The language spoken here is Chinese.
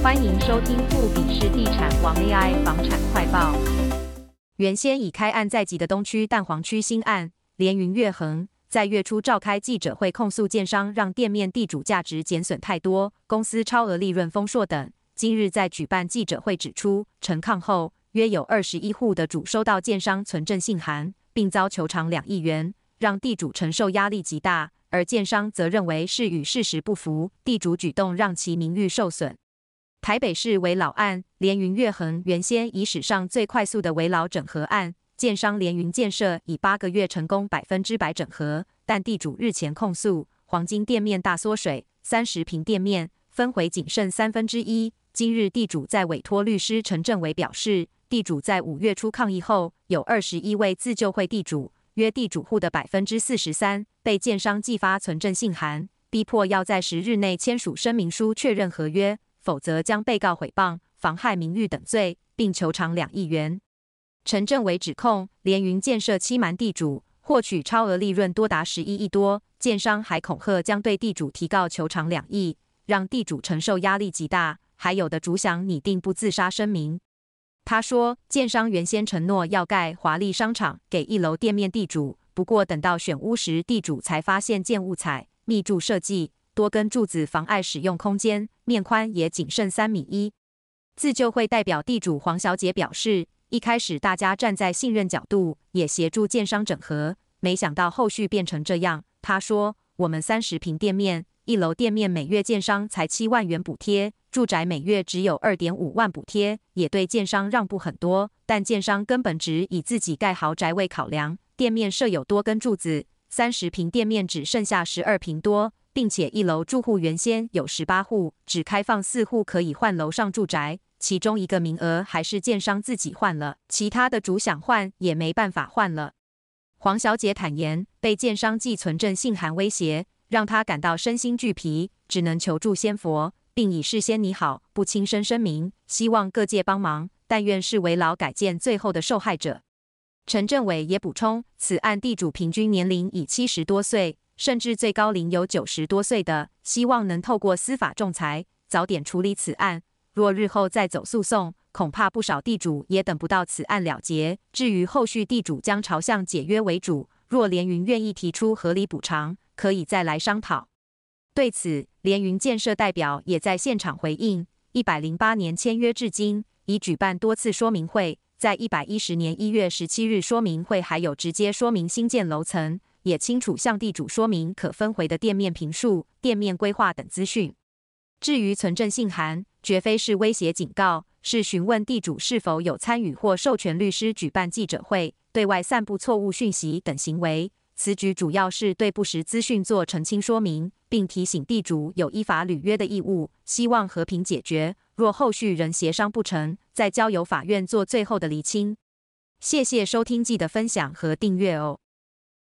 欢迎收听富比士地产王 AI 房产快报。原先已开案在即的东区蛋黄区新案连云悦恒，在月初召开记者会，控诉建商让店面地主价值减损太多，公司超额利润丰硕等。今日在举办记者会指出，陈抗后，约有二十一户的主收到建商存证信函，并遭求偿两亿元，让地主承受压力极大。而建商则认为是与事实不符，地主举动让其名誉受损。台北市危老案连云悦恒原先以史上最快速的危老整合案，建商连云建设以八个月成功百分之百整合，但地主日前控诉黄金店面大缩水，三十坪店面分回仅剩三分之一。今日地主在委托律师陈正伟表示，地主在五月初抗议后，有二十一位自救会地主。约地主户的百分之四十三被建商寄发存证信函，逼迫要在十日内签署声明书确认合约，否则将被告毁谤、妨害名誉等罪，并求偿两亿元。陈正伟指控连云建设欺瞒地主，获取超额利润多达十一亿多，建商还恐吓将对地主提告求偿两亿，让地主承受压力极大，还有的主想拟定不自杀声明。他说，建商原先承诺要盖华丽商场给一楼店面地主，不过等到选屋时，地主才发现建物采密柱设计，多根柱子妨碍使用空间，面宽也仅剩三米一。自救会代表地主黄小姐表示，一开始大家站在信任角度，也协助建商整合，没想到后续变成这样。她说，我们三十平店面。一楼店面每月建商才七万元补贴，住宅每月只有二点五万补贴，也对建商让步很多。但建商根本只以自己盖豪宅为考量，店面设有多根柱子，三十平店面只剩下十二平多，并且一楼住户原先有十八户，只开放四户可以换楼上住宅，其中一个名额还是建商自己换了，其他的主想换也没办法换了。黄小姐坦言，被建商寄存证信函威胁。让她感到身心俱疲，只能求助仙佛，并已事先拟好不轻生声明，希望各界帮忙，但愿是危老改建最后的受害者。陈政委也补充，此案地主平均年龄已七十多岁，甚至最高龄有九十多岁的，希望能透过司法仲裁早点处理此案。若日后再走诉讼，恐怕不少地主也等不到此案了结。至于后续，地主将朝向解约为主。若连云愿意提出合理补偿，可以再来商讨。对此，连云建设代表也在现场回应：一百零八年签约至今，已举办多次说明会，在一百一十年一月十七日说明会还有直接说明新建楼层，也清楚向地主说明可分回的店面坪数、店面规划等资讯。至于存证信函，绝非是威胁警告，是询问地主是否有参与或授权律师举办记者会、对外散布错误讯息等行为。此举主要是对不实资讯做澄清说明，并提醒地主有依法履约的义务，希望和平解决。若后续仍协商不成，再交由法院做最后的厘清。谢谢收听，记得分享和订阅哦。